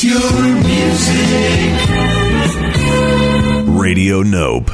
Your music. Radio Nope.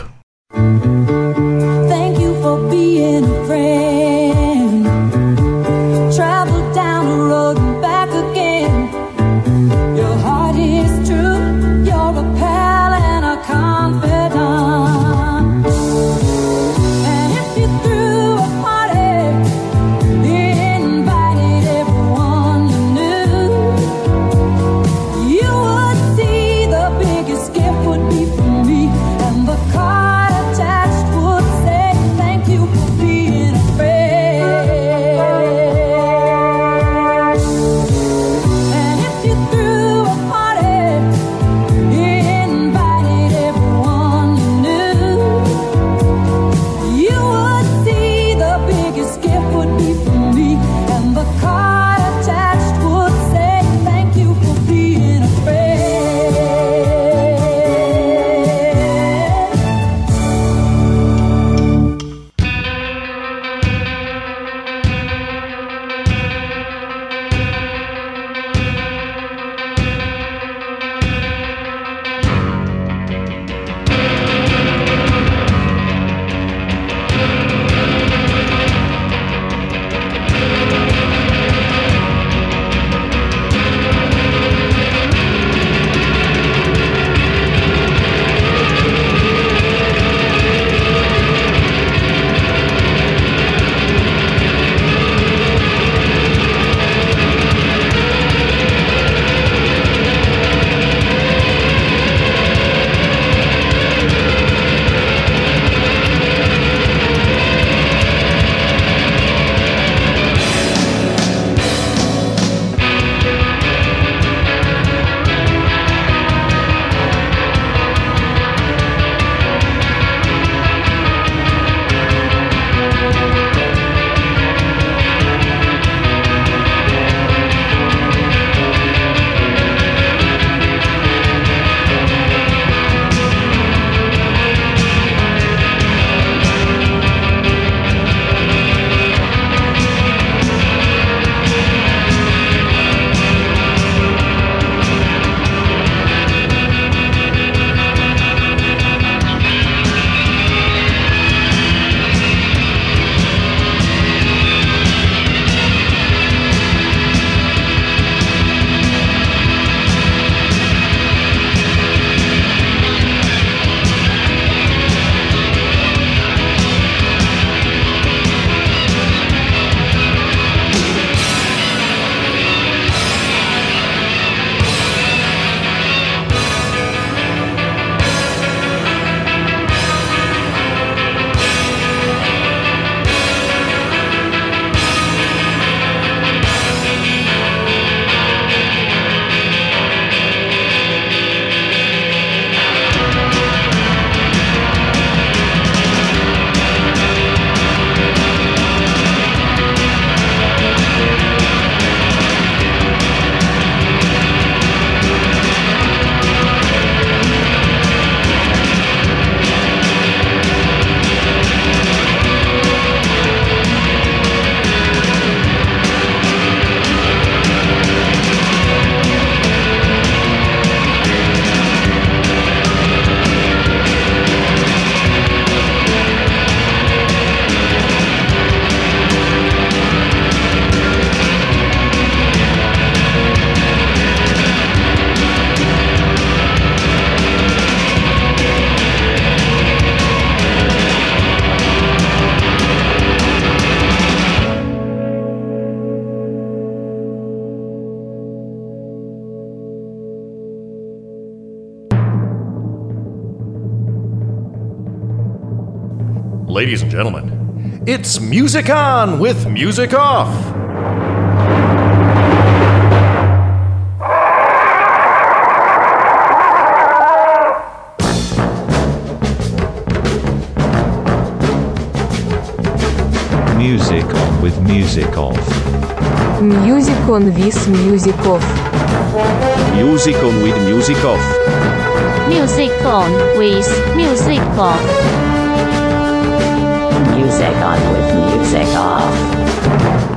It's Music On with Music Off. Music On with Music Off. Music On with Music Off. Music On with Music Off. Music On with Music Off music on with music off.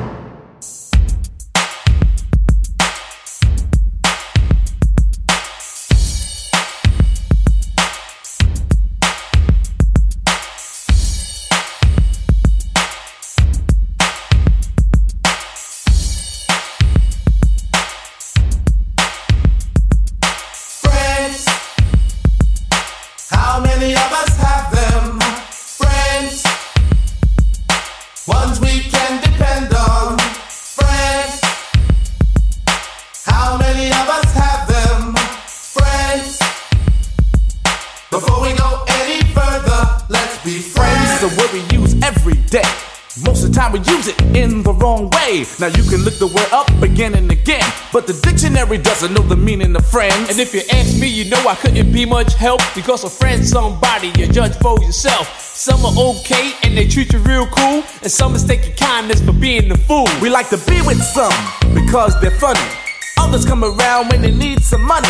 Friends. And if you ask me, you know I couldn't be much help because a friend's somebody you judge for yourself. Some are okay and they treat you real cool, and some mistake your kindness for being the fool. We like to be with some because they're funny. Others come around when they need some money.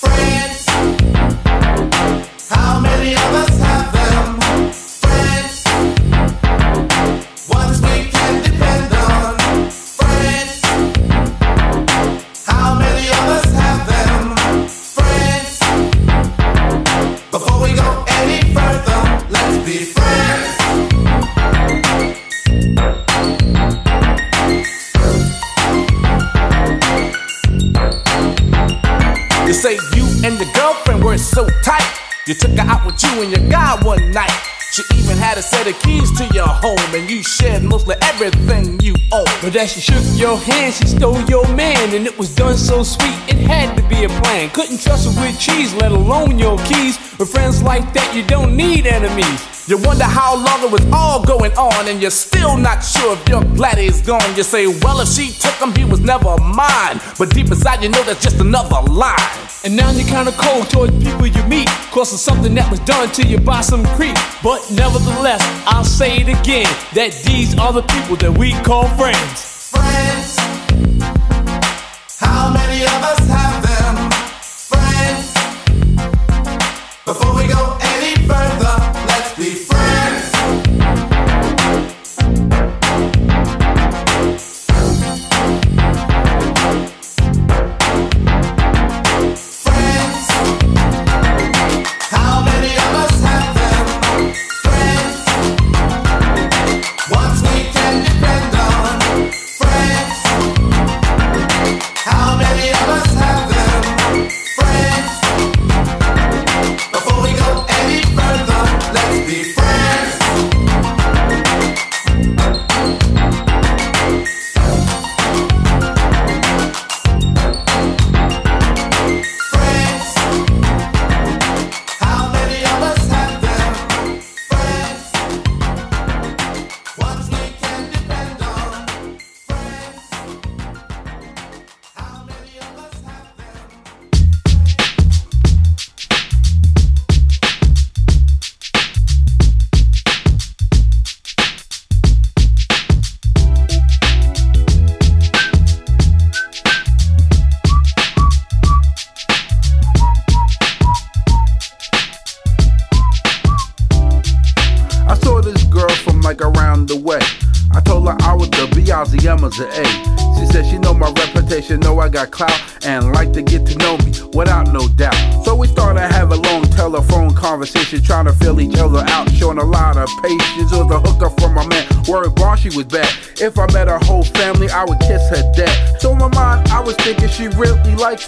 Friends. How many of us have girlfriend were so tight. You took her out with you and your guy one night. She even had a set of keys to your home, and you shared mostly everything you own. But as she shook your hand, she stole your man, and it was done so sweet, it had to be a plan. Couldn't trust her with cheese, let alone your keys. With friends like that, you don't need enemies. You wonder how long it was all going on, and you're still not sure if your glad he's gone. You say, Well, if she took him, he was never mine. But deep inside, you know that's just another lie. And now you're kinda cold towards people you meet, cause of something that was done to you by some creep. But nevertheless, I'll say it again, that these are the people that we call friends. Friends. How many of us have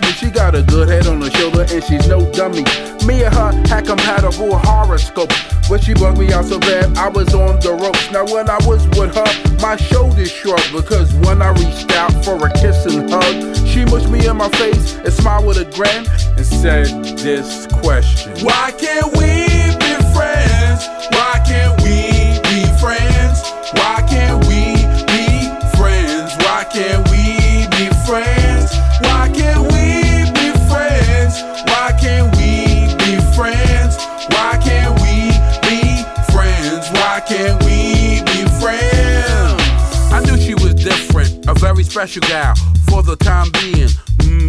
me. She got a good head on her shoulder, and she's no dummy. Me and her had compatible horoscope. But she bugged me out so bad, I was on the ropes. Now when I was with her, my shoulders shrugged because when I reached out for a kiss and hug, she mushed me in my face and smiled with a grin and said this question. Why can't we special gal for the time being.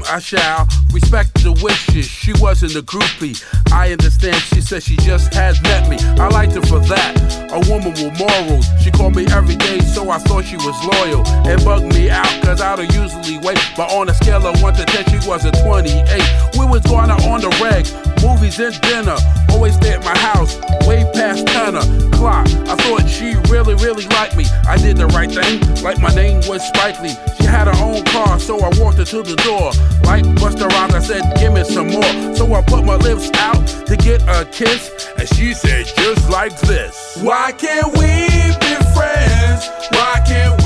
Mm, I shall respect the wishes. She wasn't a groupie. I understand. She said she just had met me. I liked her for that. A woman with morals. She called me every day, so I thought she was loyal. It bugged me out, cause I don't usually wait. But on a scale of 1 to 10, she was a 28. We was going out on the reg, movies and dinner. Always stay at my house, way past 10 o'clock. I thought she really, really liked me. I did the right thing, like my name was Spike Lee. She had her own car, so I walked her to the door. Like Busta Rhymes, I said, give me some more. So I put my lips out to get a kiss, and she said, just like this. Why can't we be friends? Why can't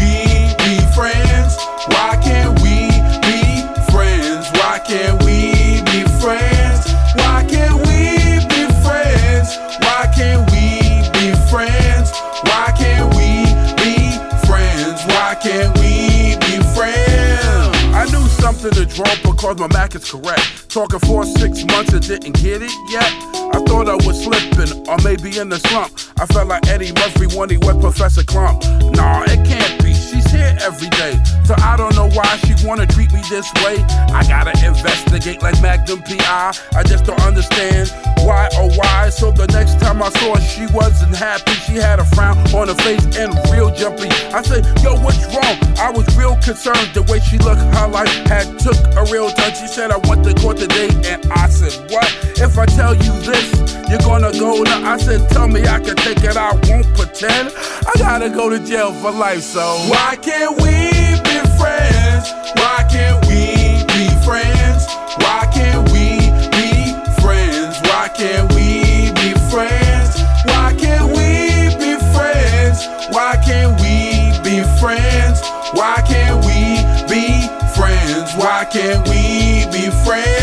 knew something is because my Mac is correct. Talking for six months and didn't get it yet. I thought I was slipping or maybe in the slump. I felt like Eddie Murphy when he was Professor Klump. Nah, it can't be. She's here every day. So I don't know why she wanna treat me this way. I gotta investigate like Magnum PI. I just don't understand why or why. So the next time I saw her, she wasn't happy. She had a frown on her face and real jumpy. I said, Yo, what's wrong? I was real concerned the way she looked. Her life had took a real turn. She said, I went to court today, and I said, What? If I tell you this, you're gonna go now. I said, Tell me I can take it. I won't pretend. I gotta go to jail for life. So why can't we be friends? Why can't we be friends? Why can't we be friends? Why can't we be friends? Why can't we be friends? Why can't we be friends? Why can't we be friends? Why can't we be friends?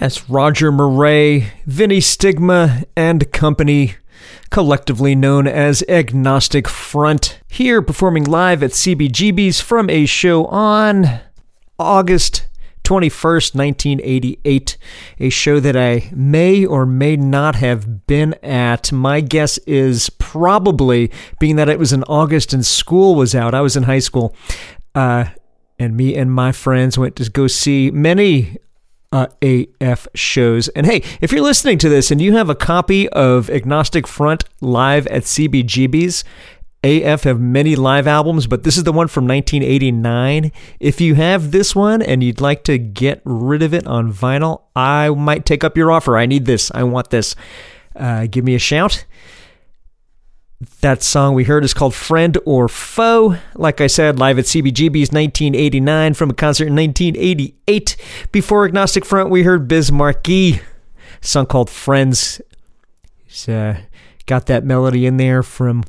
That's Roger Miret, Vinnie Stigma, and company, collectively known as Agnostic Front, here performing live at CBGB's from a show on August 21st, 1988. A show that I may or may not have been at. My guess is probably, being that it was in August and school was out, I was in high school. Uh, and me and my friends went to go see many uh, AF shows. And hey, if you're listening to this and you have a copy of Agnostic Front live at CBGB's, AF have many live albums, but this is the one from 1989. If you have this one and you'd like to get rid of it on vinyl, I might take up your offer. I need this. I want this. Uh, give me a shout. That song we heard is called Friend or Foe. Like I said, live at CBGB's 1989 from a concert in 1988. Before Agnostic Front, we heard Biz song called Friends. He's uh, got that melody in there from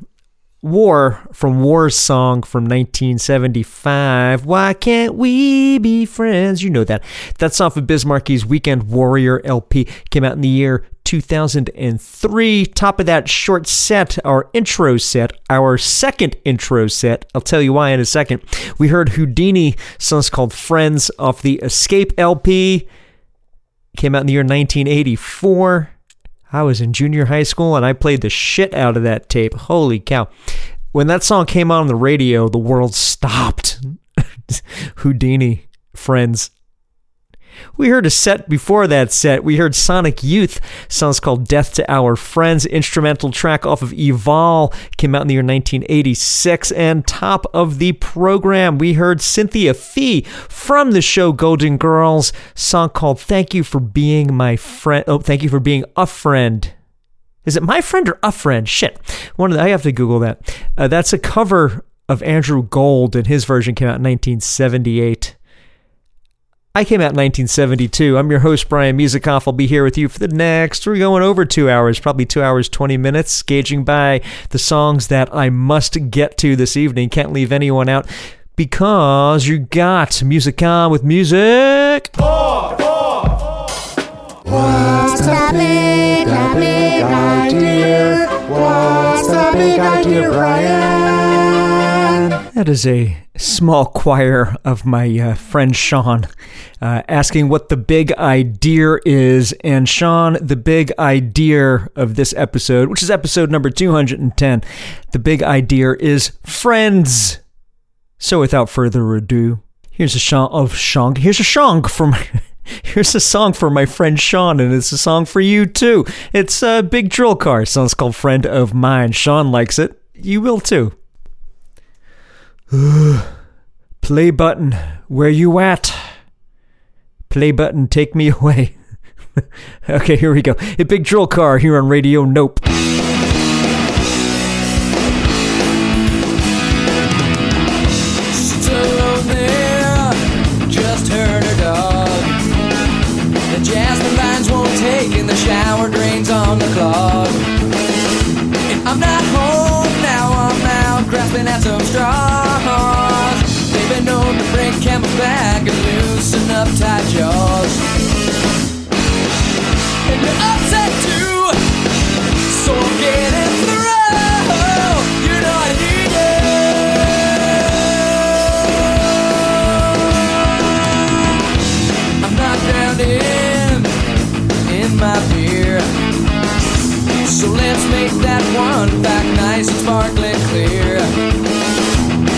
War from War's song from 1975. Why can't we be friends? You know that. That's off of Biz Markie's Weekend Warrior LP. Came out in the year 2003. Top of that short set, our intro set, our second intro set. I'll tell you why in a second. We heard Whodini, songs called Friends off the Escape LP. Came out in the year 1984. I was in junior high school and I played the shit out of that tape. Holy cow. When that song came out on the radio, the world stopped. Whodini, friends. We heard a set before that set. We heard Sonic Youth, songs called Death to Our Friends, instrumental track off of Evol, came out in the year 1986. And top of the program, we heard Cynthia Fee from the show Golden Girls, song called Thank You for Being My Friend. Oh, thank you for being a friend. Is it my friend or a friend? Shit. One the, I have to Google that. Uh, that's a cover of Andrew Gold, and his version came out in 1978. I came out in 1972. I'm your host, Brian Musikoff. I'll be here with you for the next, we're going over two hours, probably two hours, 20 minutes, gauging by the songs that I must get to this evening. Can't leave anyone out because you got Music On with music. What's the big, big idea? What's the big idea, Brian? That is a small choir of my uh, friend Sean uh, asking what the big idea is. And Sean, the big idea of this episode, which is episode number 210, the big idea is friends. So without further ado, here's a song of Sean. Here's a song from. Here's a song for my friend Sean, and it's a song for you too. It's a big drill car. Song's called "Friend of Mine." Sean likes it. You will too. Play button, where you at? Play button, take me away. okay, here we go. A big drill car here on Radio Nope. So let's make that one back nice and sparkling clear.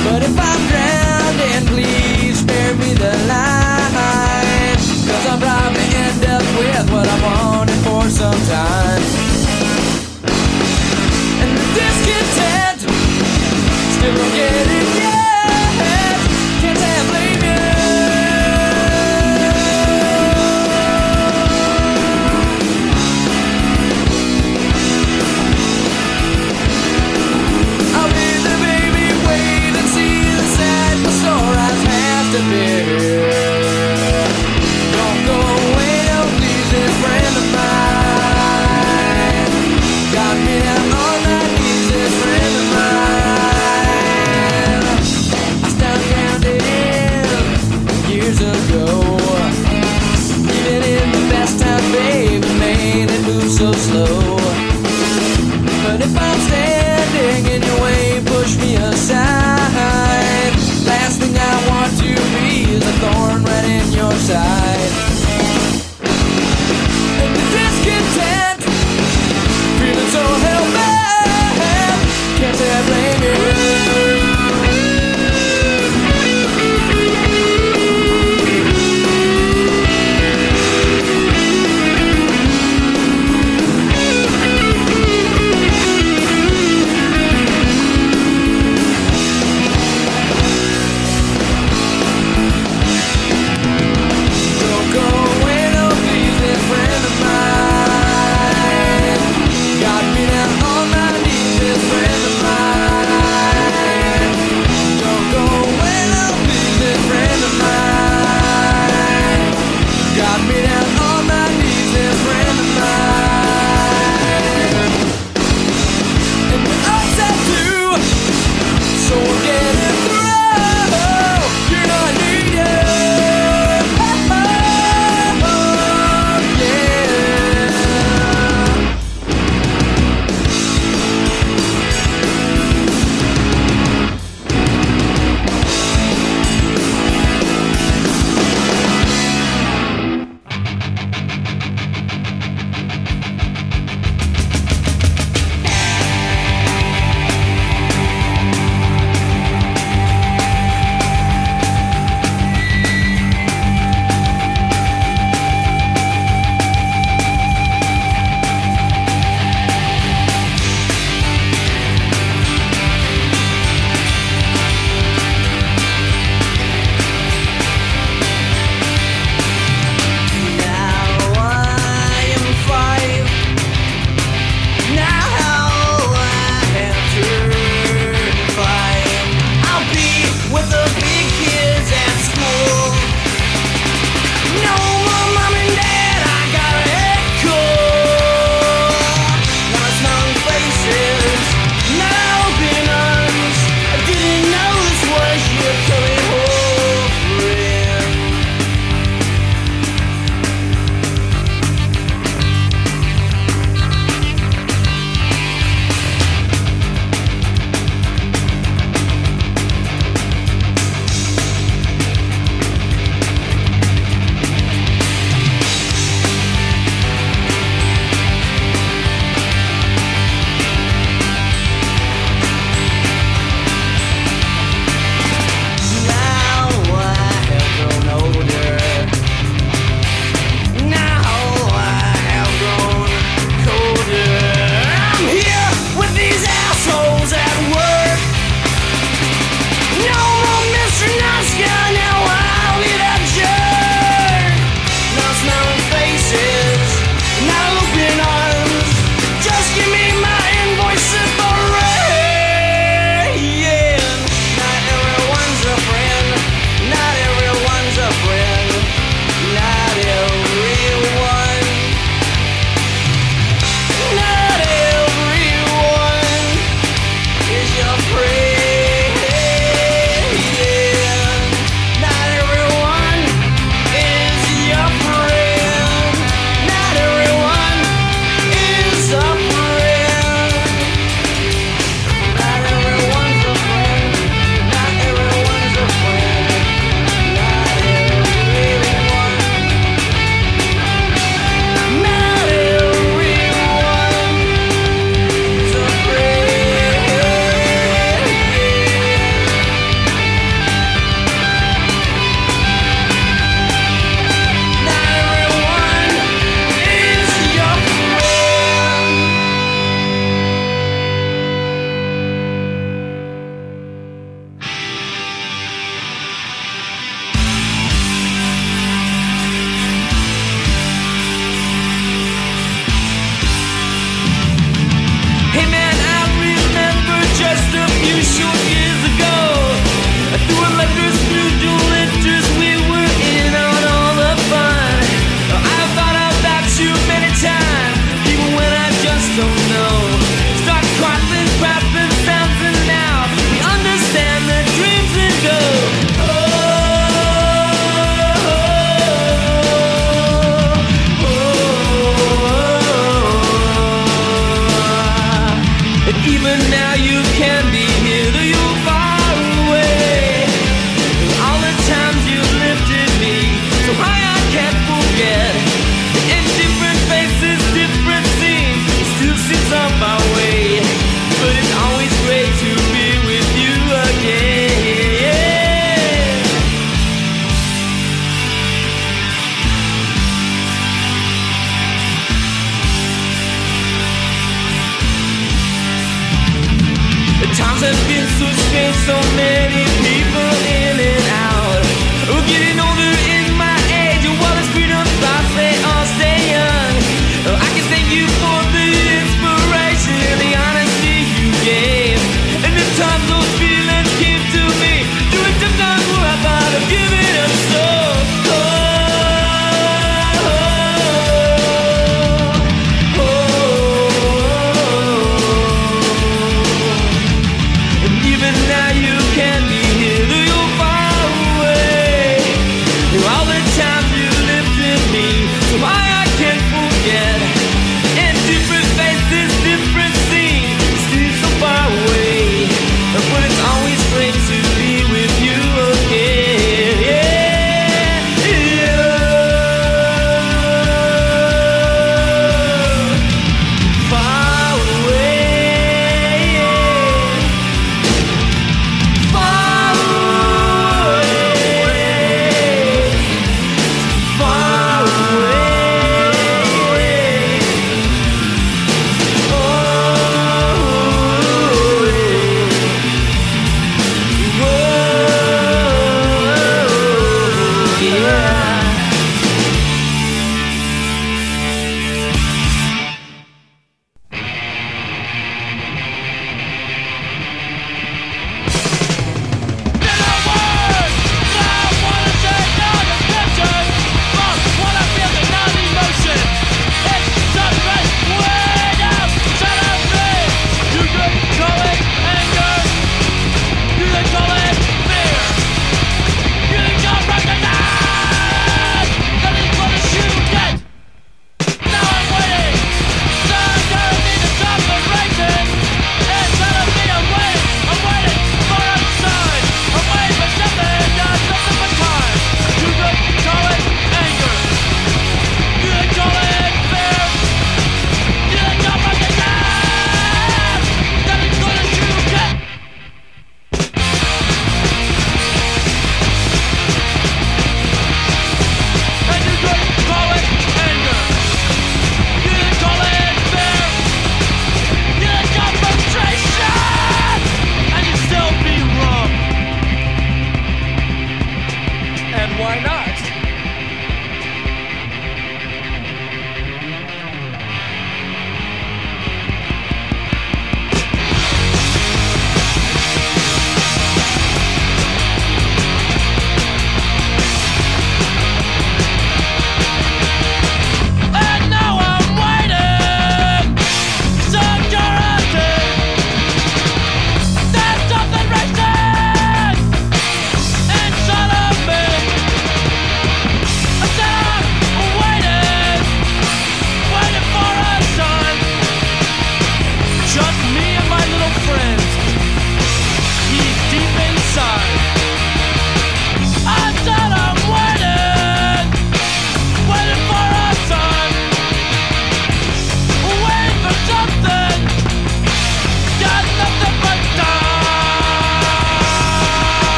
But if I'm drowning, please spare me the line. Cause I'll probably end up with what I wanted for some time. And the discontent still get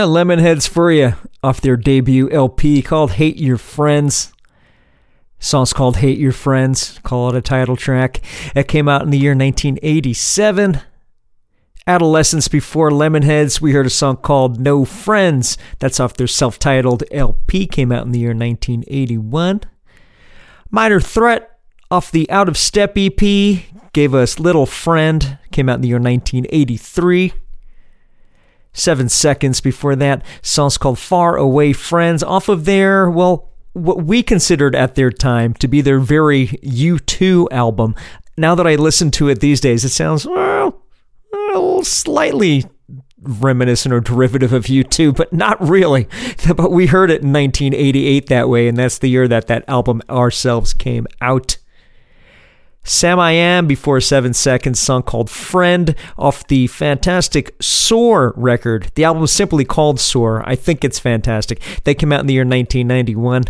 Yeah, Lemonheads for you uh, off their debut LP called Hate Your Friends. Song's called Hate Your Friends. Call it a title track. It came out in the year 1987. Adolescents before Lemonheads, we heard a song called No Friends. That's off their self titled LP. Came out in the year 1981. Minor Threat off the Out of Step EP gave us Little Friend. Came out in the year 1983. Seven seconds before that, song's called Far Away Friends off of their, well, what we considered at their time to be their very U2 album. Now that I listen to it these days, it sounds, well, slightly reminiscent or derivative of U2, but not really. But we heard it in 1988 that way, and that's the year that that album ourselves came out. Samiam before seven seconds, song called Friend off the fantastic Soar record. The album is simply called Soar. I think it's fantastic. They came out in the year 1991.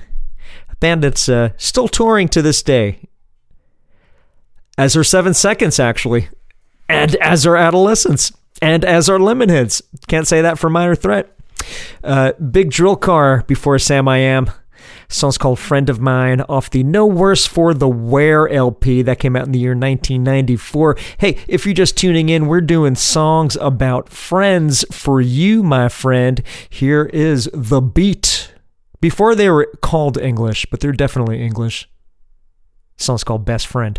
A band that's uh, still touring to this day. As are seven seconds, actually. And as are adolescents. And as are Lemonheads. Can't say that for Minor Threat. Uh, Big Drill Car before Samiam. Song's called Friend of Mine off the No Worse for the Wear LP that came out in the year 1994. Hey, if you're just tuning in, we're doing songs about friends for you, my friend. Here is The Beat. Before they were called English, but they're definitely English. song's called Best Friend.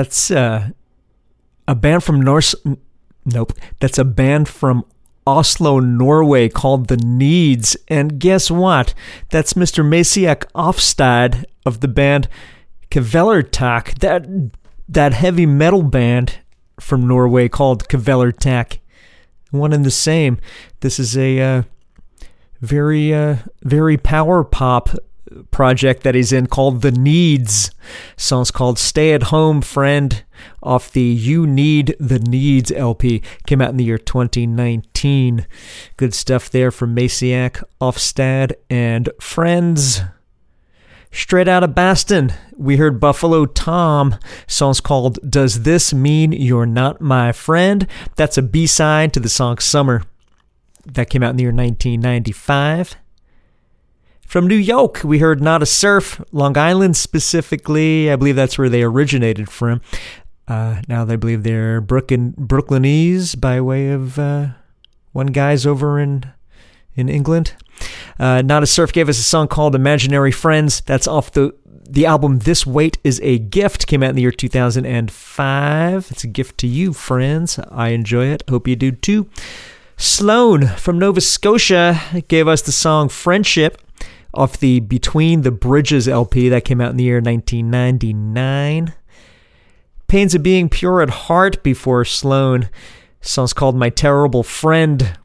That's uh, a band from Norse. Nope. That's a band from Oslo, Norway called The Needs. And guess what? That's Mr. Maciek Ofstad of the band Kvelertak. That, that heavy metal band from Norway called Kvelertak. One and the same. This is a uh, very, uh, very power pop project that he's in called The Needs. Song's called Stay at Home Friend off the You Need the Needs LP. Came out in the year 2019. Good stuff there from Maciek, Ofstad, and Friends. Straight out of Boston, we heard Buffalo Tom. Song's called Does This Mean You're Not My Friend? That's a B side to the song Summer. That came out in the year 1995. From New York, we heard Nada Surf, Long Island specifically. I believe that's where they originated from. Uh, now they believe they're Brooklyn Brooklynese by way of uh, one guy's over in in England. Uh, Nada Surf gave us a song called Imaginary Friends. That's off the the album This Weight is a Gift. Came out in the year 2005. It's a gift to you, friends. I enjoy it. Hope you do too. Sloan from Nova Scotia gave us the song Friendship off the Between the Bridges LP that came out in the year 1999. Pains of Being Pure at Heart before Sloan. Song's called My Terrible Friend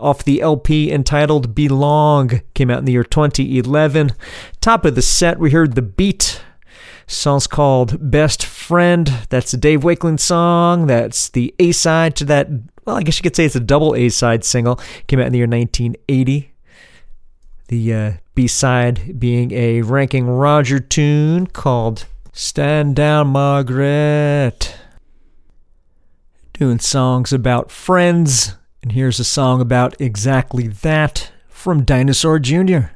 off the LP entitled Belong. Came out in the year 2011. Top of the set, we heard The Beat. Song's called Best Friend. That's a Dave Wakeling song. That's the A side to that. Well, I guess you could say it's a double A side single. Came out in the year 1980. The uh, B side being a Ranking Roger tune called Stand Down, Margaret. Doing songs about friends. And here's a song about exactly that from Dinosaur Jr.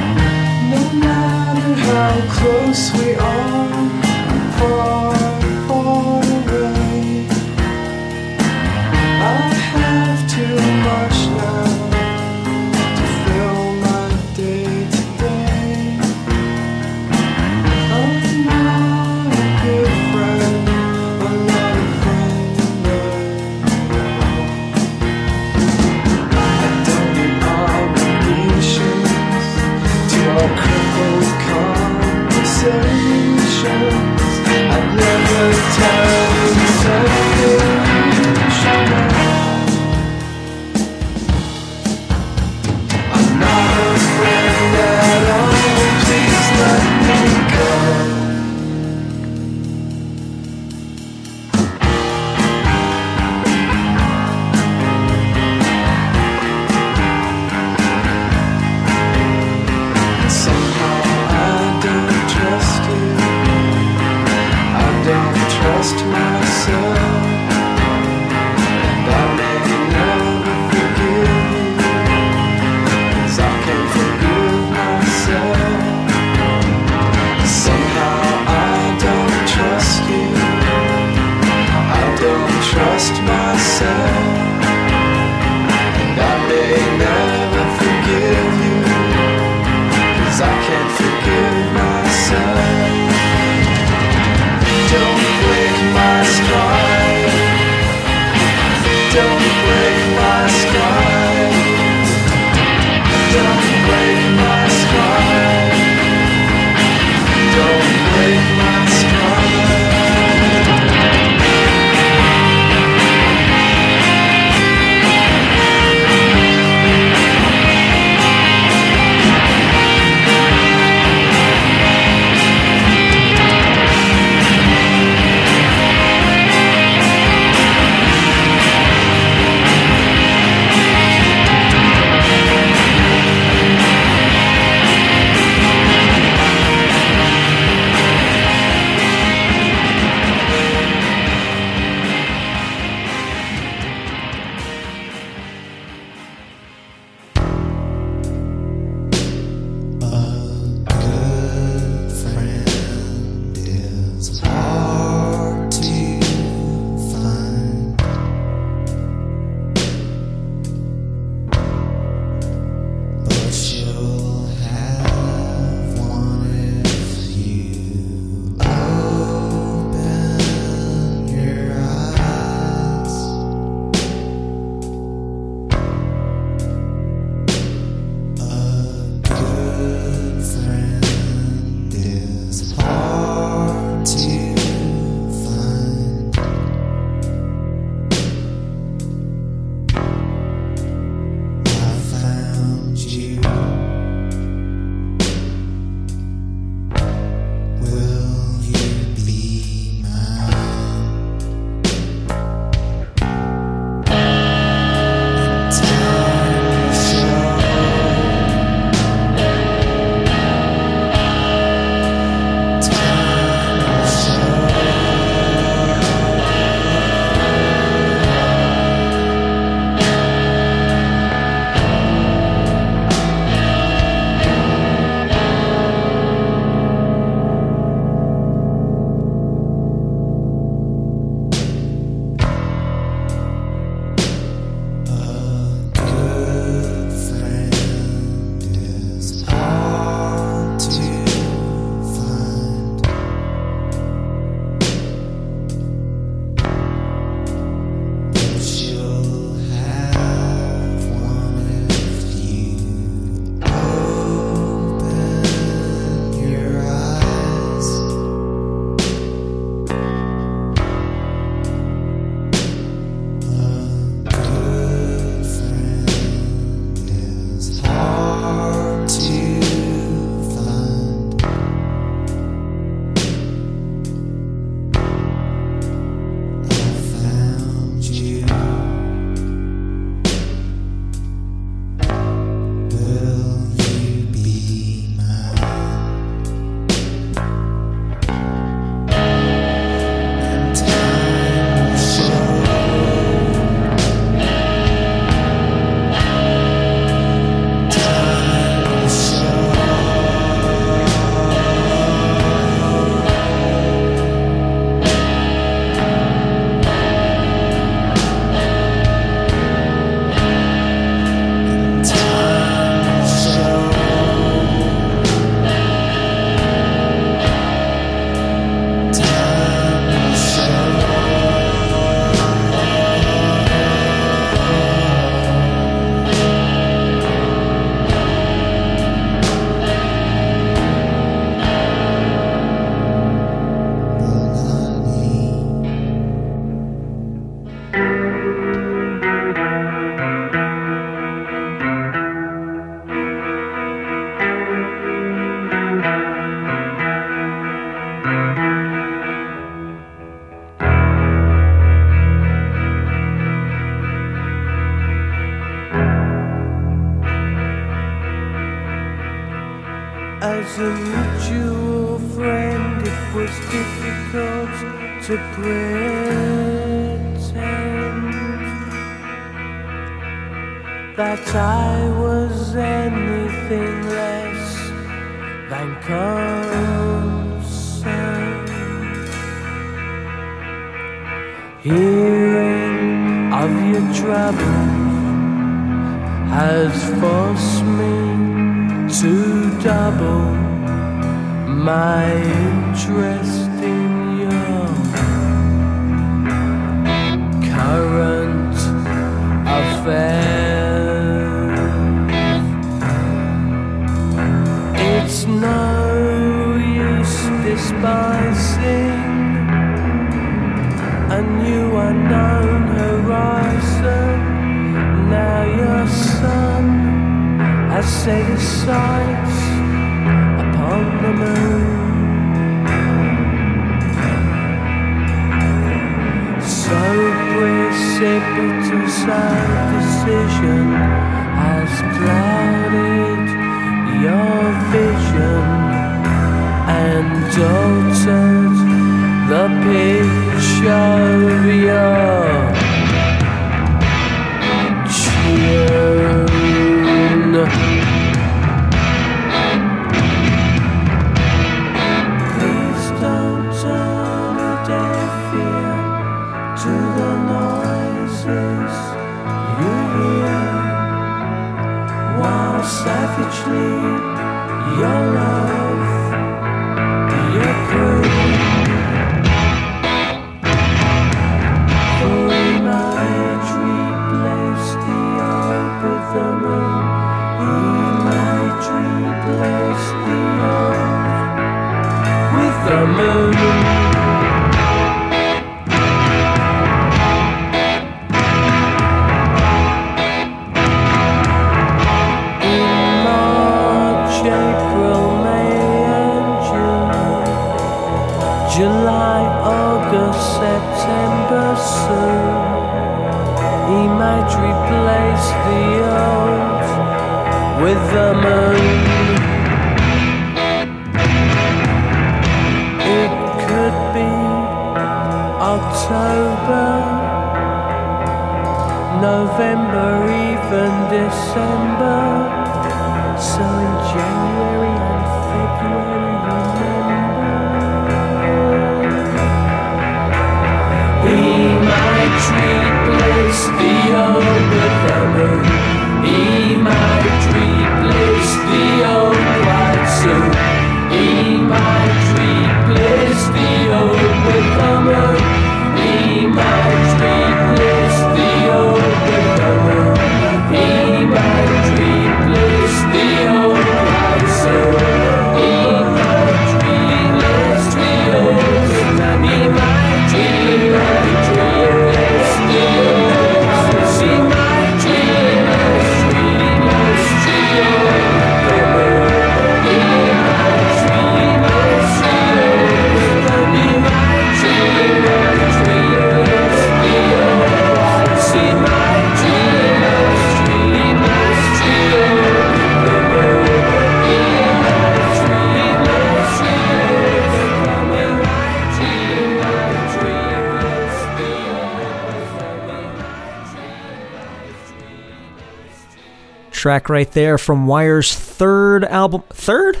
Track right there from Wire's third album. Third?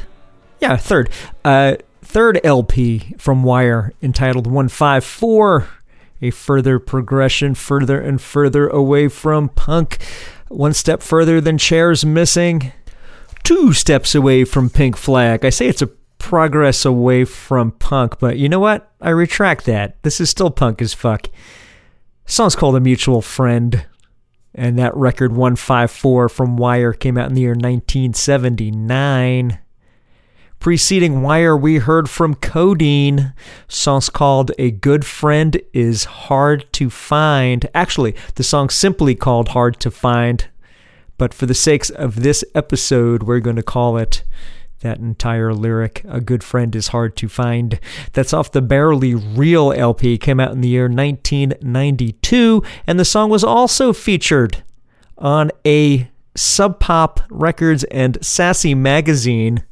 Yeah, third. Uh, third LP from Wire entitled 154. A further progression, further and further away from punk. One step further than Chairs Missing. Two steps away from Pink Flag. I say it's a progress away from punk, but you know what? I retract that. This is still punk as fuck. song's called A Mutual Friend. And that record 154 from Wire came out in the year 1979. Preceding Wire, we heard from Codeine. Song's called A Good Friend is Hard to Find. Actually, the song's simply called Hard to Find. But for the sakes of this episode, we're going to call it that entire lyric, A Good Friend is Hard to Find. That's off the Barely Real LP, came out in the year 1992, and the song was also featured on a Sub Pop Records and Sassy magazine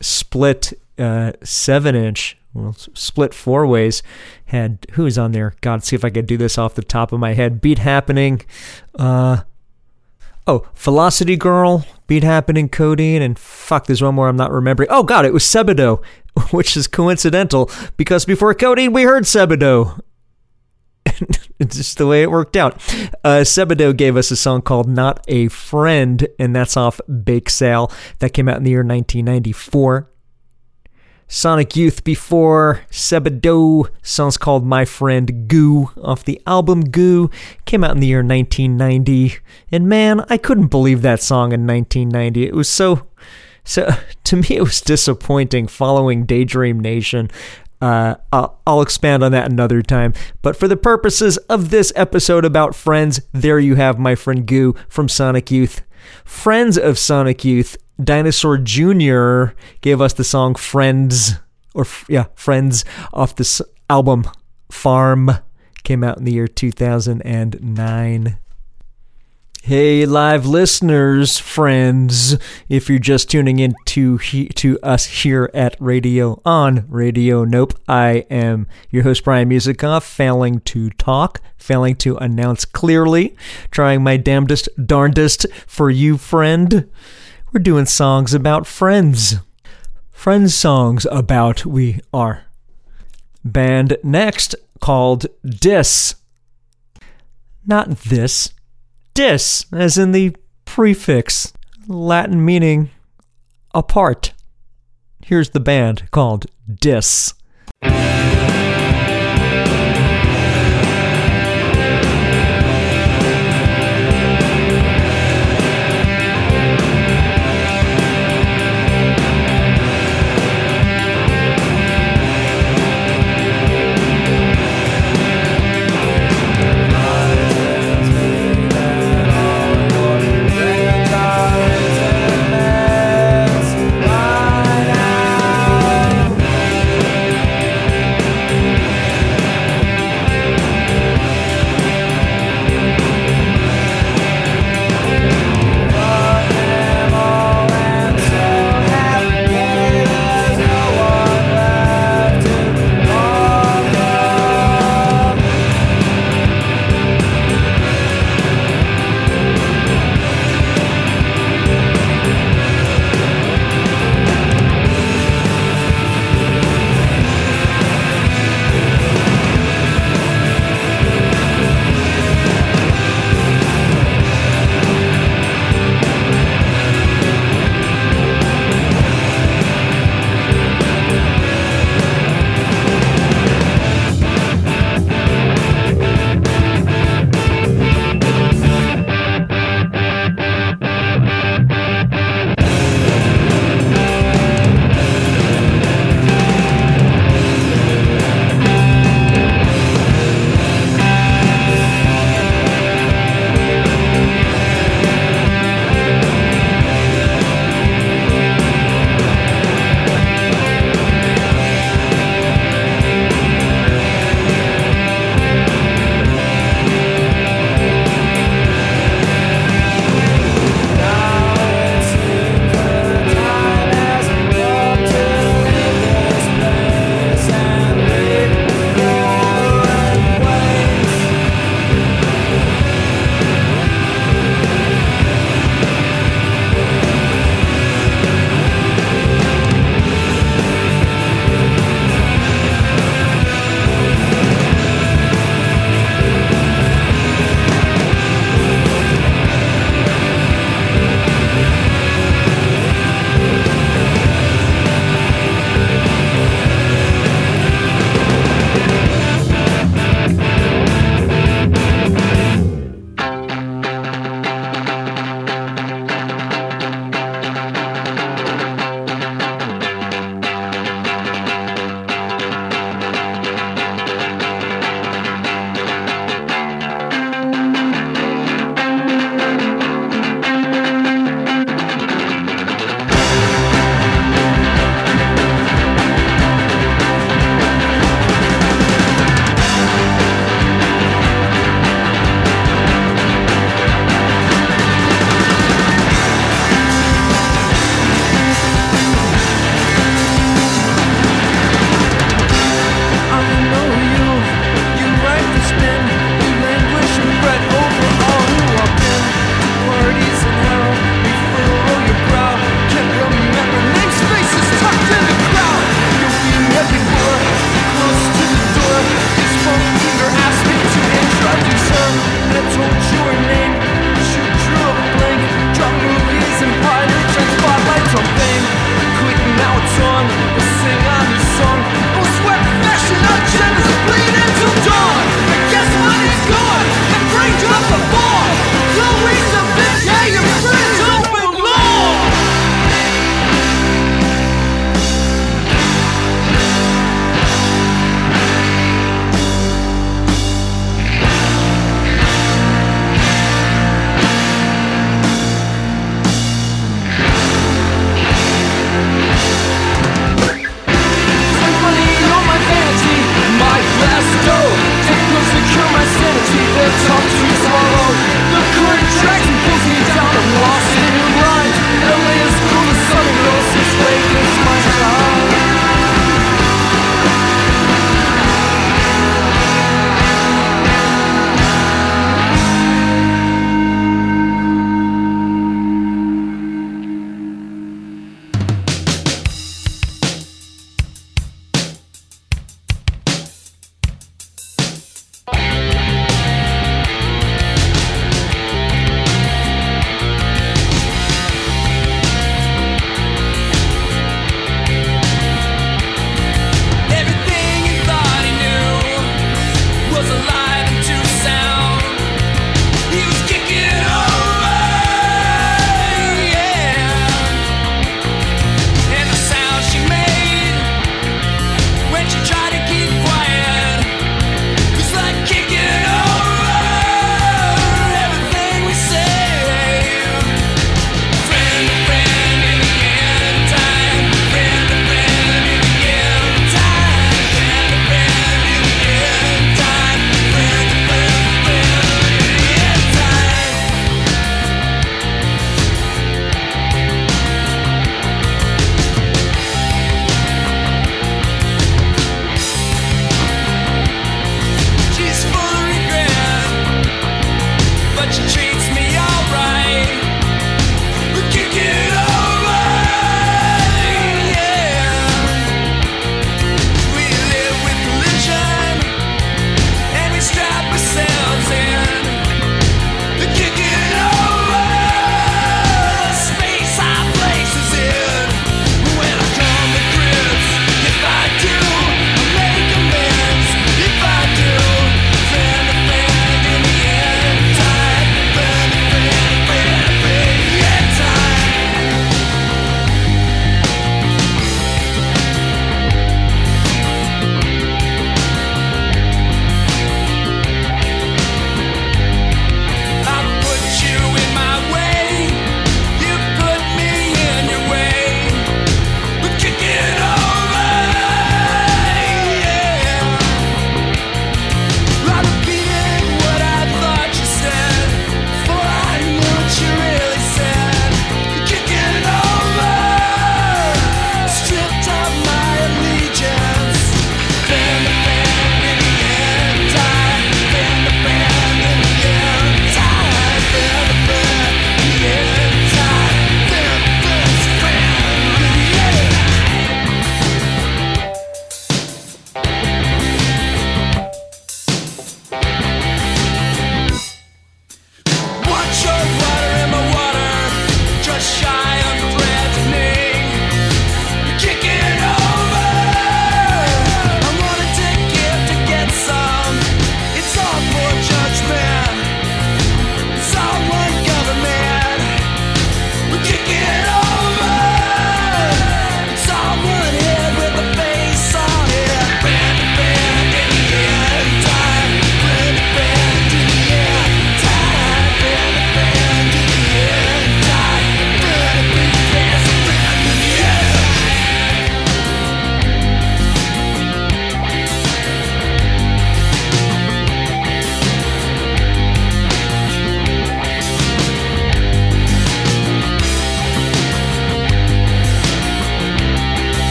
split uh, seven inch, well, split four ways. Had who's on there? God, see if I could do this off the top of my head. Beat happening. Uh, oh, Velocity Girl, Beat Happening, Codeine, and fuck, there's one more I'm not remembering. Oh god, it was Sebadoh, which is coincidental because before Codeine we heard Sebadoh. it's just the way it worked out. Uh, Sebadoh gave us a song called Not a Friend, and that's off Bakesale. That came out in the year 1994. Sonic Youth before Sebadoh. Song's called My Friend Goo off the album Goo. Came out in the year 1990. And man, I couldn't believe that song in 1990. It was so. So to me, it was disappointing following Daydream Nation. Uh, I'll, I'll expand on that another time. But for the purposes of this episode about Friends, there you have my friend Goo from Sonic Youth. Friends of Sonic Youth, Dinosaur Jr. gave us the song Friends, or yeah, Friends off this album Farm. Came out in the year 2009. Hey, live listeners, friends! If you're just tuning in to he, to us here at Radio on Radio Nope, I am your host Brian Musikoff, failing to talk, failing to announce clearly, trying my damnedest, darndest for you, friend. We're doing songs about friends, friends songs about we are. Band next called Dis. Not this dis, as in the prefix, Latin meaning apart. Here's the band called Dis.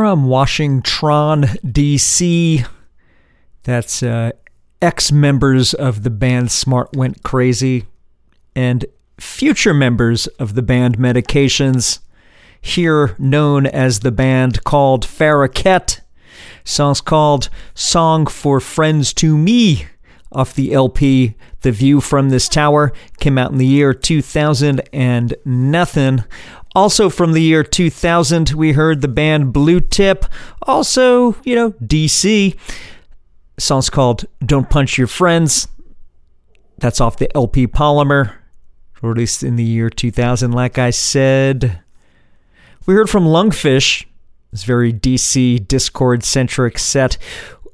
From Washington, D.C., that's uh, ex members of the band Smart Went Crazy and future members of the band Medications, here known as the band called Faraquet. Song's called Song for Friends to Me off the LP The View from This Tower came out in the year 2000 and nothing. Also from the year 2000, we heard the band Bluetip, also, you know, DC. The song's called Don't Punch Your Friends. That's off the LP Polymer, released in the year 2000, like I said. We heard from Lungfish, this very DC Dischord centric set.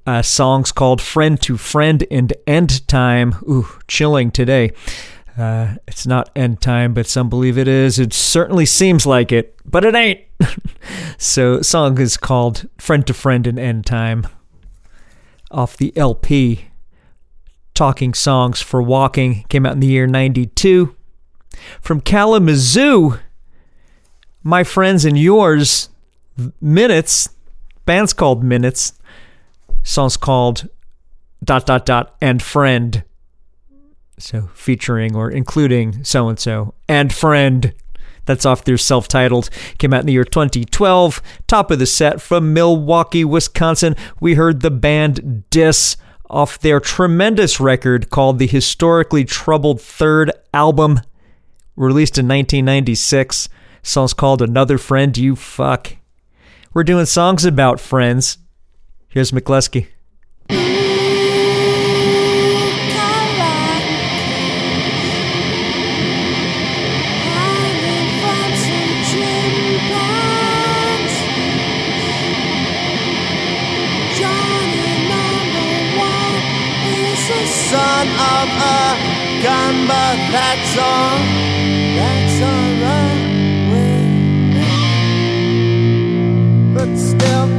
Uh, songs called Friend to Friend and End Time. Ooh, chilling today. Uh, it's not end time, but some believe it is. It certainly seems like it, but it ain't. so, song is called Friend to Friend and End Time off the LP. Talking Songs for Walking came out in the year 92. From Kalamazoo, my friends and yours, Minutes, band's called Minutes, song's called dot dot dot and friend. So featuring or including so and so and friend. That's off their self titled. Came out in the year 2012. Top of the set from Milwaukee, Wisconsin. We heard the band Dis off their tremendous record called The Historically Troubled Third Album, released in 1996. Song's called Another Friend You Fuck. We're doing songs about friends. Here's McLusky. Of a gun, but that's all. That's alright with me. But still.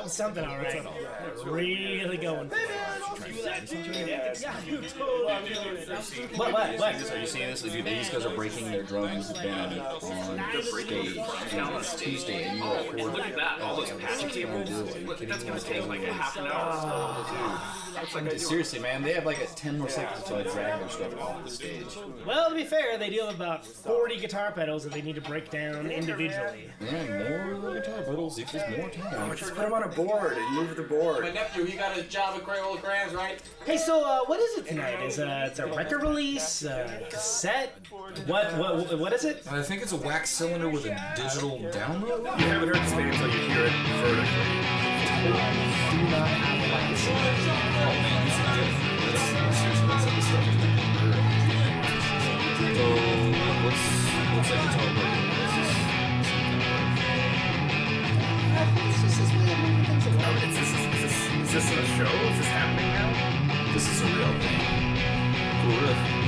That was something, all right. Really going. for it. Yeah, you totally. What? What? What? Are you seeing this? Dude, these guys are breaking their drums band on stage on Tuesday, and you record. Look at that, all those patch cables. Look, that's gonna take like a half an hour. Dude, seriously, man, they have like a 10 more seconds until I drag their stuff off the stage. Well, to be fair, they do have about 40 guitar pedals that they need to break down individually. Yeah, more guitar pedals equals more time. Just put them on a board and move the board. My nephew, he got his job at Crayola Crayons, right? Hey, so uh, what is it tonight? Is uh, it's a record release, uh, cassette? What? What? What is it? I think it's a wax cylinder with a digital download. You haven't heard this thing until you hear it vertically. So, what's what's that guitar like? Is this, is, this, is this a show? Is this happening now? This is a real thing. Cool.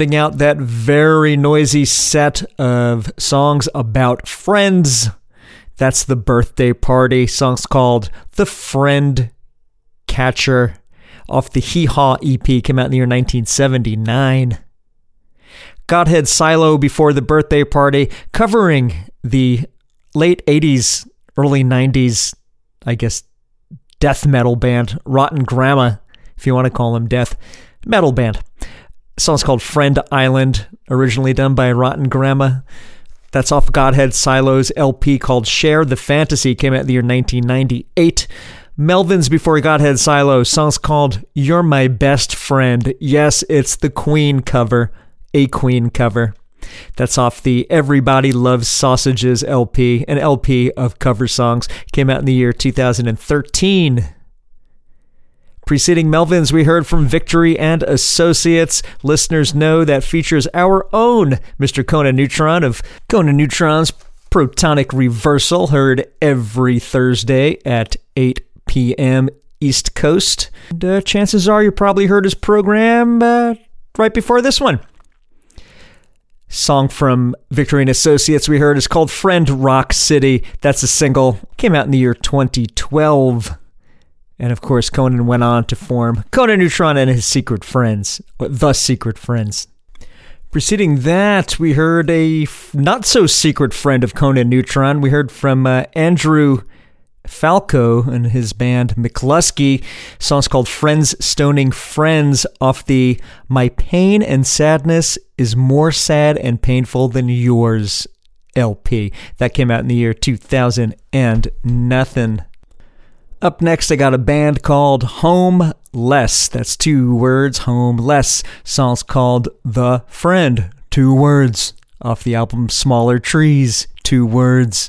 Rounding out that very noisy set of songs about friends. That's the birthday party. Songs called The Friend Catcher off the Hee Haw EP, came out in the year 1979. Godhead Silo before the birthday party, covering the late 80s, early 90s, I guess, death metal band, Rotten Grandma, if you want to call them death metal band. Song's called Friend Island, originally done by Rotten Grandma. That's off Godhead Silo's LP called Share the Fantasy, came out in the year 1998. Melvins Before Godhead Silo, song's called You're My Best Friend. Yes, it's the Queen cover, a Queen cover. That's off the Everybody Loves Sausages LP, an LP of cover songs. Came out in the year 2013. Preceding Melvins, we heard from Victory and Associates. Listeners know that features our own Mr. Conan Neutron of Conan Neutron's Protonic Reversal, heard every Thursday at 8 p.m. East Coast. And, uh, chances are you probably heard his program uh, right before this one. Song from Victory and Associates we heard is called Friend Rock City. That's a single. Came out in the year 2012. And of course, Conan went on to form Conan Neutron and his Secret Friends, The Secret Friends. Preceding that, we heard a not so secret friend of Conan Neutron. We heard from uh, Andrew Falco and his band McLusky. Song's called Friends Stoning Friends off the My Pain and Sadness is More Sad and Painful Than Yours LP. That came out in the year 2000 and nothing. Up next, I got a band called Home Homeless. That's two words, Homeless. Song's called The Friend. Two words. Off the album Smaller Trees. Two words.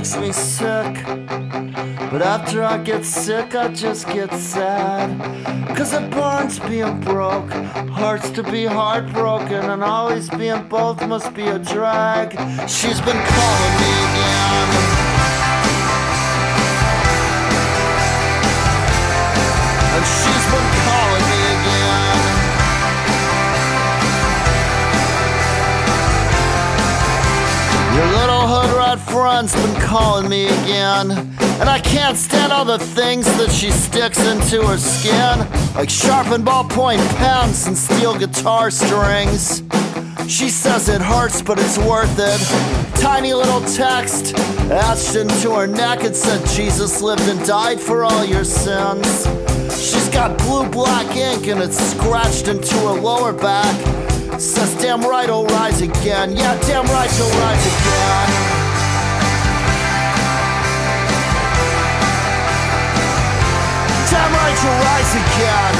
Makes me sick. But after I get sick, I just get sad. Cause it burns being broke, hurts to be heartbroken, and always being both must be a drag. She's been calling me rat friend's been calling me again. And I can't stand all the things that she sticks into her skin, like sharpened ballpoint pens and steel guitar strings. She says it hurts, but it's worth it. Tiny little text etched into her neck. It said, Jesus lived and died for all your sins. She's got blue black ink and it's scratched into her lower back. Says, damn right, I'll rise again. Yeah, damn right, you'll rise again. Damn rise again.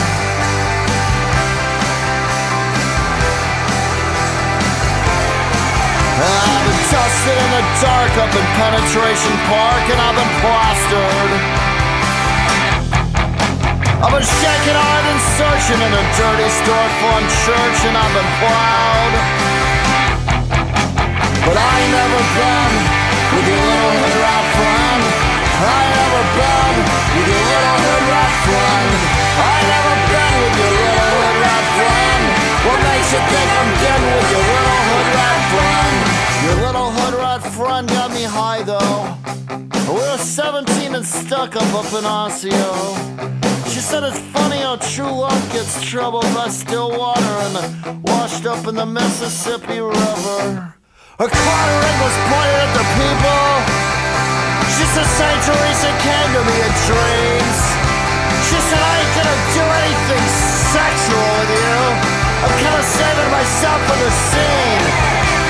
Ah, I've been dusted in the dark up in Penetration Park and I've been plastered. I've been shaking hard and searching in a dirty storefront church and I've been proud. But I ain't never been high though. We were 17 and stuck up up in Osseo. She said it's funny how true love gets troubled by still water and washed up in the Mississippi River. Her clattering was pointed at the people. She said St. Teresa came to me in dreams. She said I ain't gonna do anything sexual with you. I'm kinda saving myself for the scene.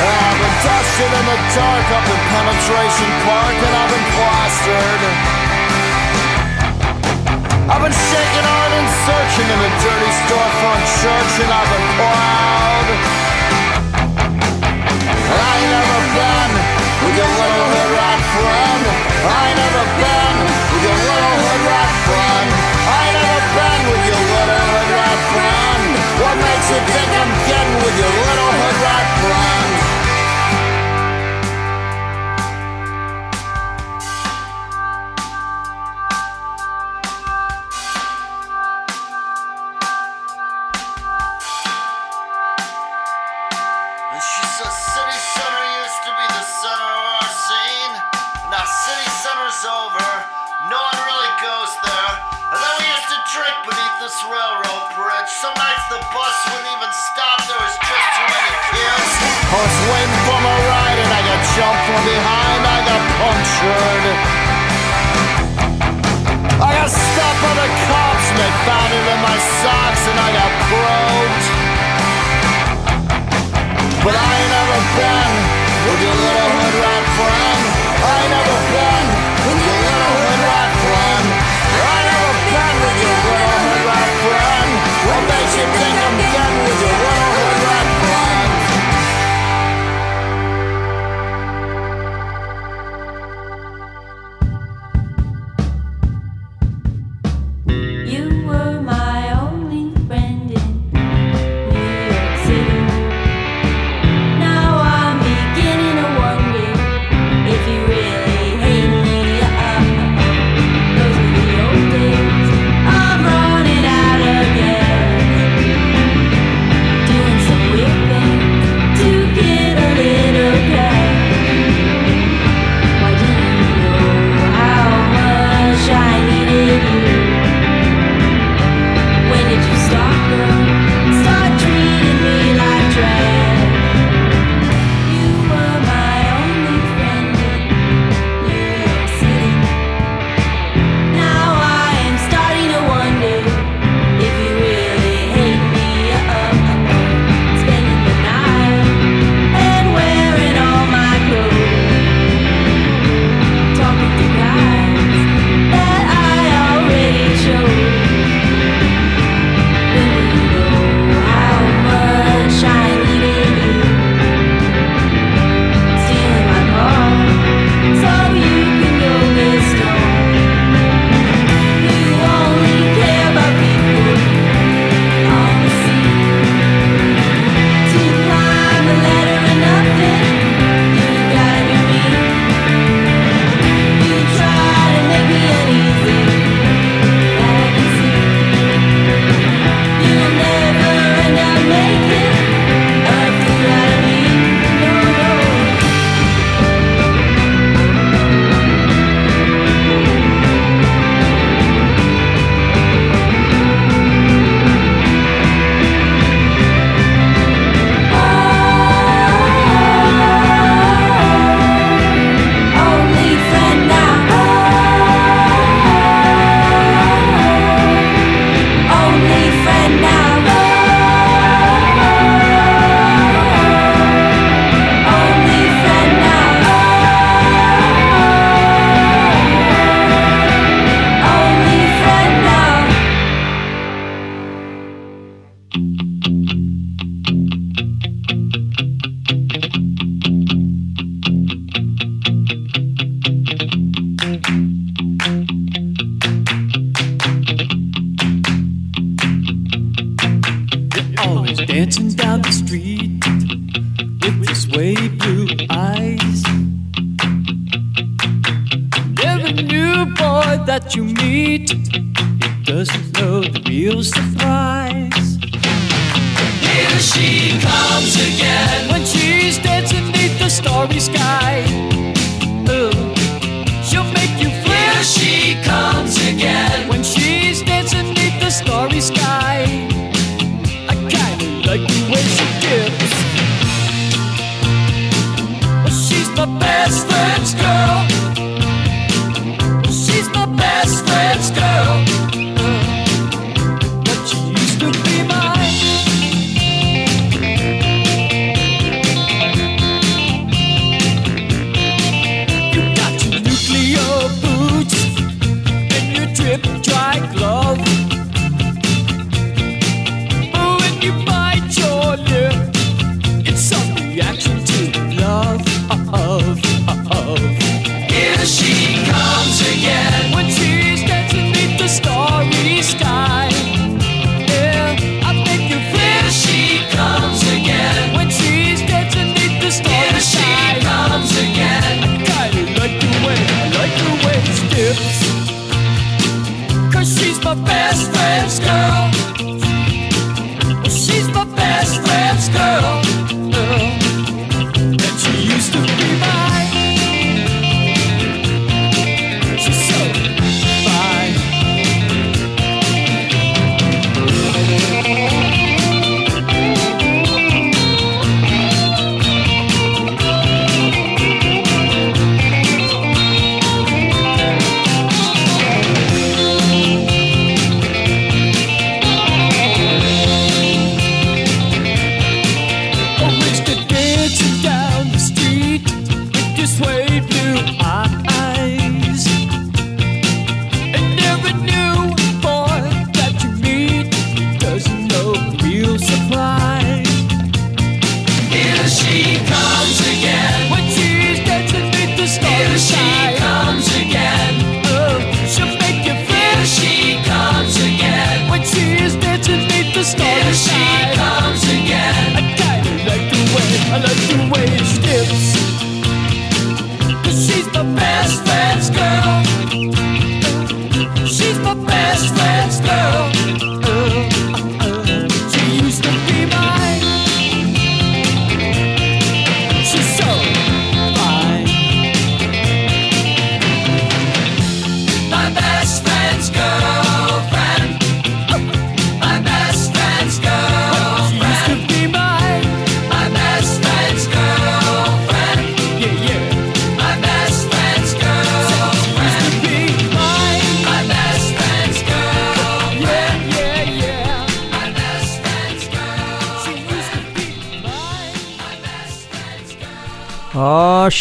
I've been dusted in the dark up in Penetration Park and I've been plastered. I've been shaking hard and searching in a dirty storefront church and I've been proud.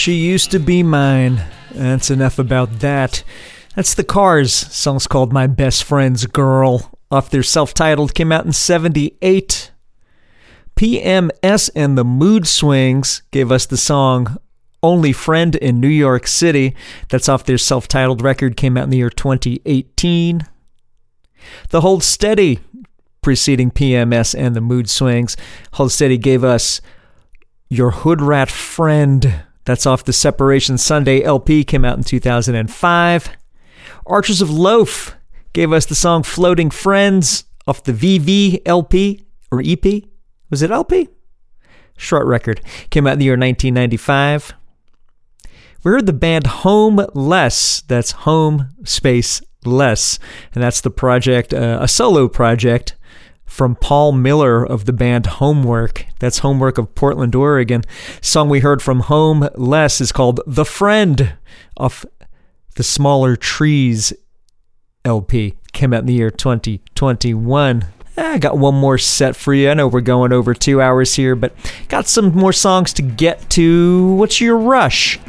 She used to be mine. That's enough about that. That's the Cars. Song's called My Best Friend's Girl. Off their self titled, came out in 78. PMS and the Mood Swings gave us the song Only Friend in New York City. That's off their self titled record, came out in the year 2018. The Hold Steady, preceding PMS and the Mood Swings. Hold Steady gave us Your Hood Rat Friend. That's off the Separation Sunday LP, came out in 2005. Archers of Loaf gave us the song Floating Friends off the VV LP or EP. Was it LP? Short record. Came out in the year 1995. We heard the band Home Less. That's Home Space Less. And that's the project, uh, a solo project from Paul Miller of the band Homework. That's Homework of Portland, Oregon. Song we heard from Home Less is called The Friend off the Smaller Trees LP. Came out in the year 2021. Ah, I got one more set for you. I know we're going over two hours here, but got some more songs to get to. What's your rush?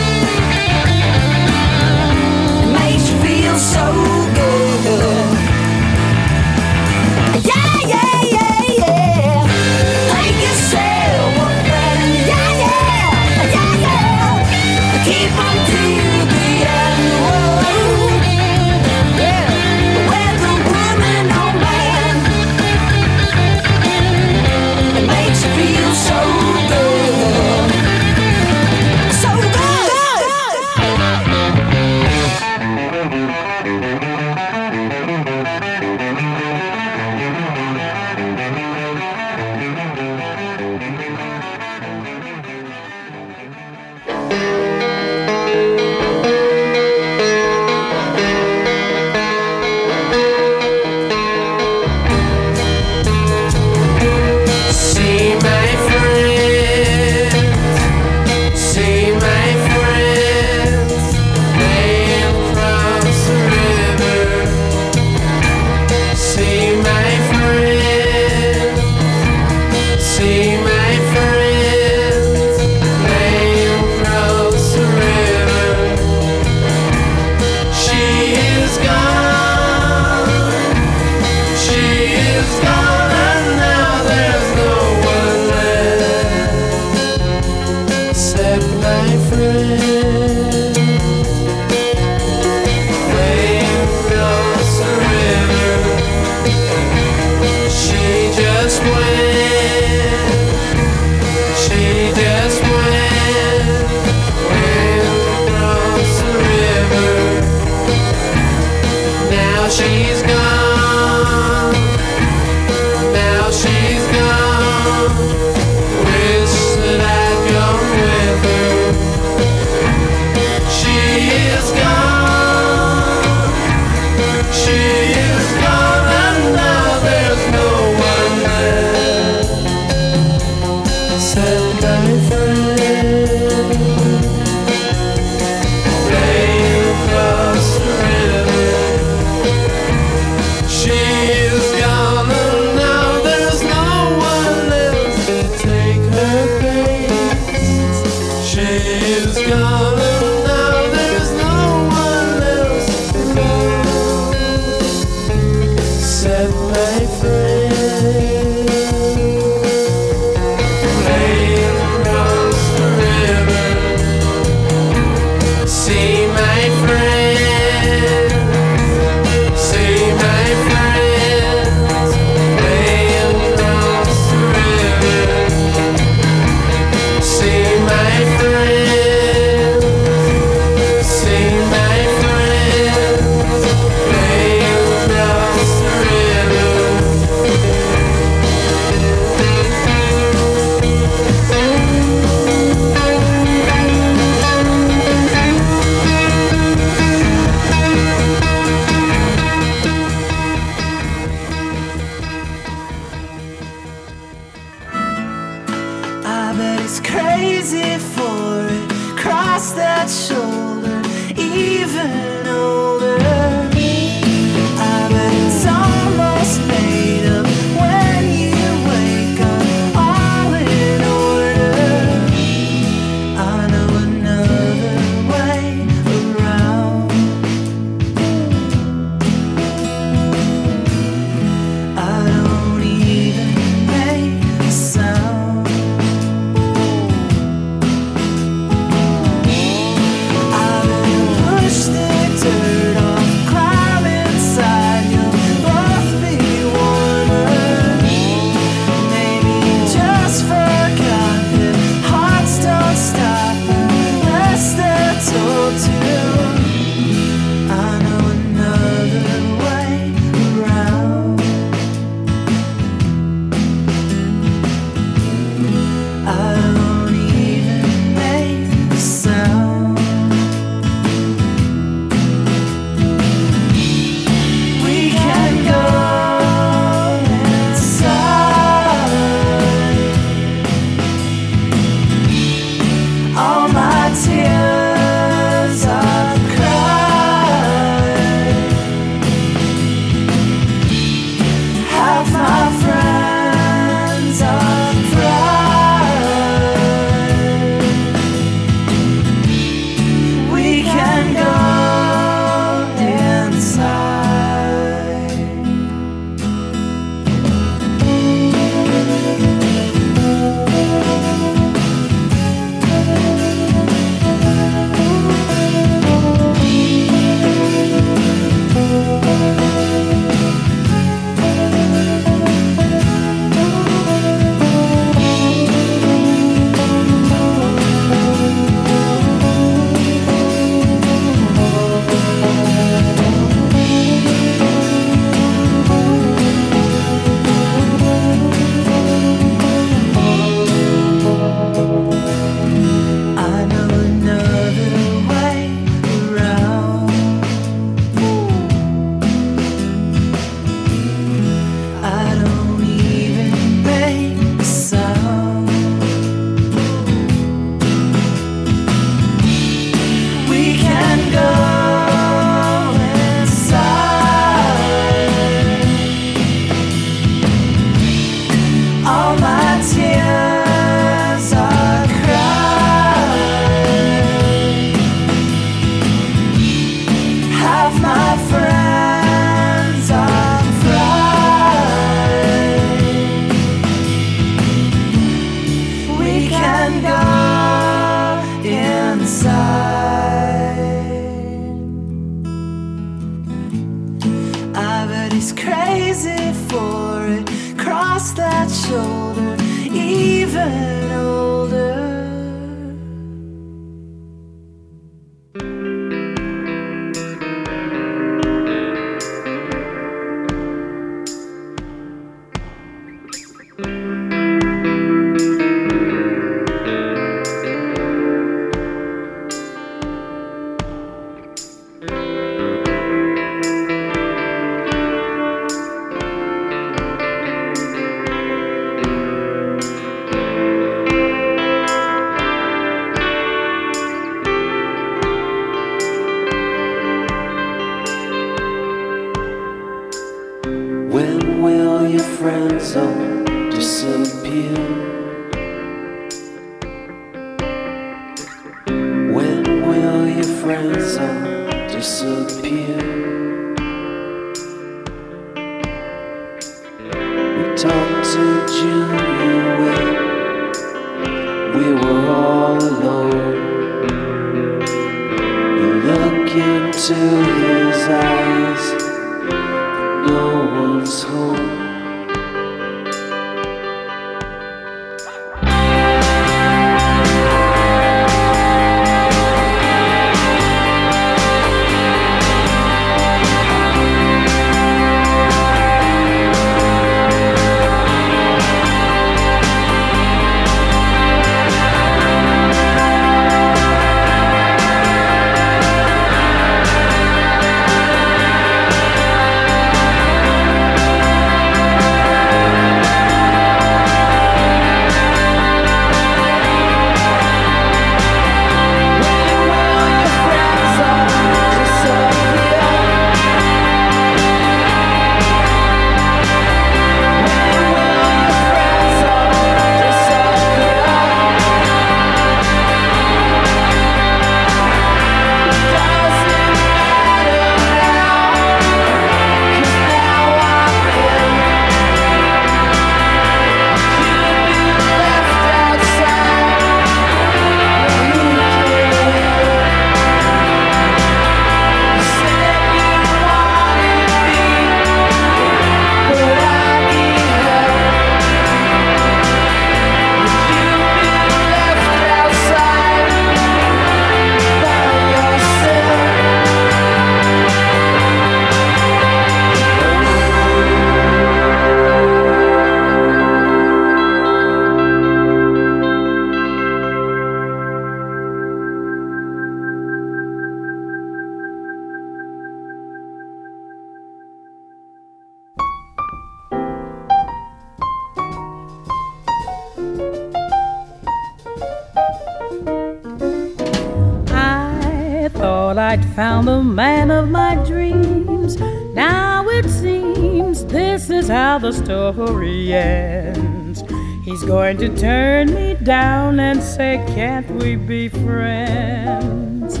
Story ends. He's going to turn me down and say, Can't we be friends?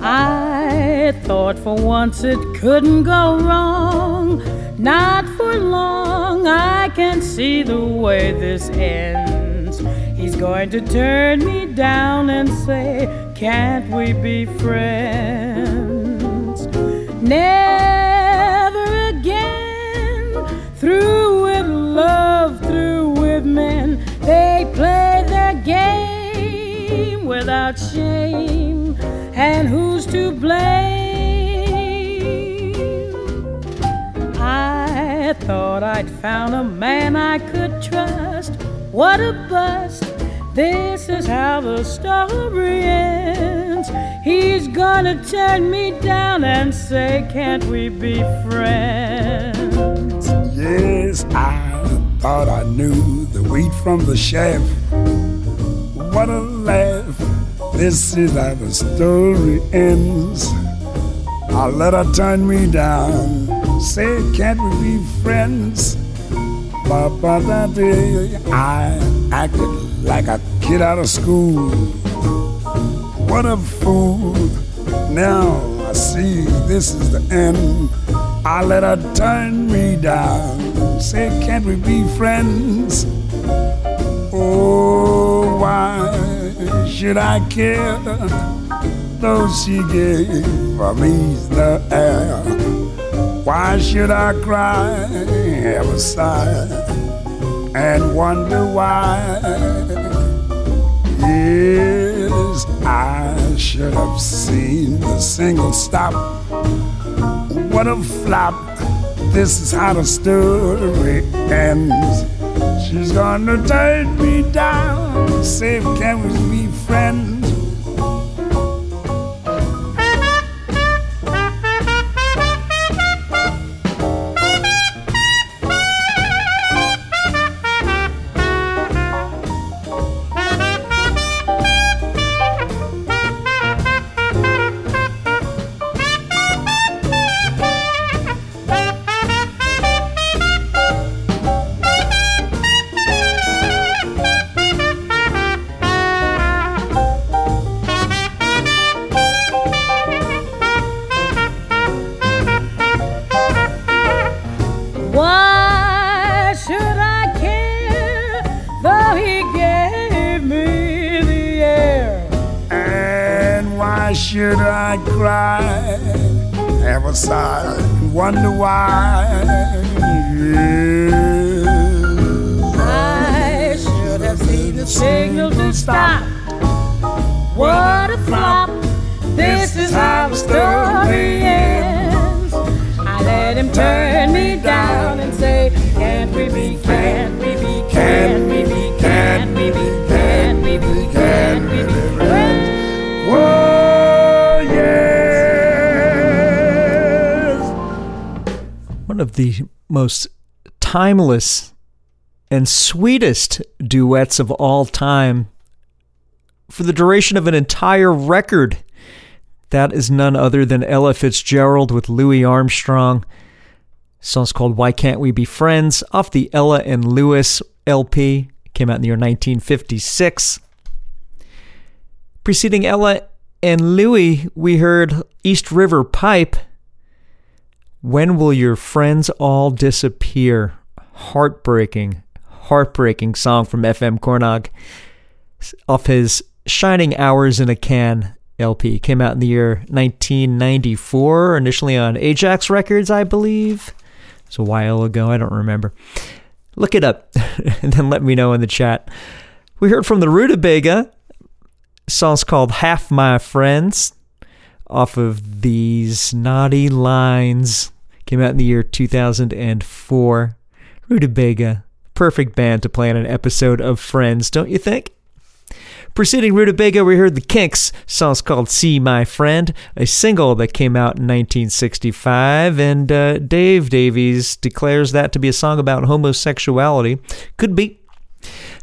I thought for once it couldn't go wrong. Not for long, I can see the way this ends. He's going to turn me down and say, Can't we be friends? Never thought I'd found a man I could trust. What a bust! This is how the story ends. He's gonna turn me down and say, Can't we be friends? Yes, I thought I knew the wheat from the chaff. What a laugh. This is how the story ends. I let her turn me down. Say, can't we be friends? Ba ba da dee. I acted like a kid out of school. What a fool. Now I see this is the end. I let her turn me down. Say, can't we be friends? Oh, why should I care? Though she gave me the air. Why should I cry, have a sigh, and wonder why? Yes, I should have seen the single stop. What a flop. This is how the story ends. She's gonna turn me down. Say, can we be friends? Timeless and sweetest duets of all time for the duration of an entire record. That is none other than Ella Fitzgerald with Louis Armstrong. song's called Why Can't We Be Friends off the Ella and Louis LP. Came out in the year 1956. Preceding Ella and Louis, we heard East River Pipe. When will your friends all disappear? Heartbreaking, heartbreaking song from FM Cornog off his Shining Hours in a Can LP. Came out in the year 1994, initially on Ajax Records, I believe. It's a while ago, I don't remember. Look it up and then let me know in the chat. We heard from the Rutabaga. Song's called Half My Friends off of these naughty lines. Came out in the year 2004. Rutabaga, perfect band to play on an episode of Friends, don't you think? Preceding Rutabaga, we heard the Kinks. Song's called "See My Friend," a single that came out in 1965, and uh, Dave Davies declares that to be a song about homosexuality. Could be.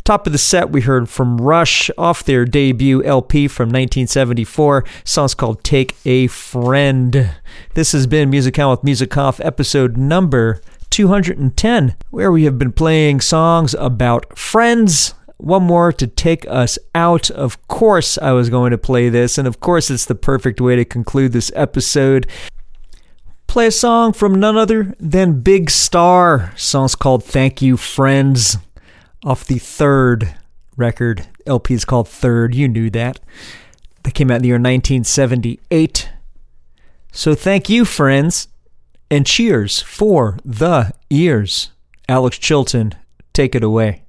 Top of the set, we heard from Rush off their debut LP from 1974. Song's called Take a Friend. This has been Music On with Music Off, episode number 210, where we have been playing songs about friends. One more to take us out. Of course, I was going to play this, and of course, it's the perfect way to conclude this episode. Play a song from none other than Big Star. Song's called Thank You Friends off the third record. LP is called Third. You knew that. That came out in the year 1978. So thank you, friends, and cheers for the ears. Alex Chilton, take it away.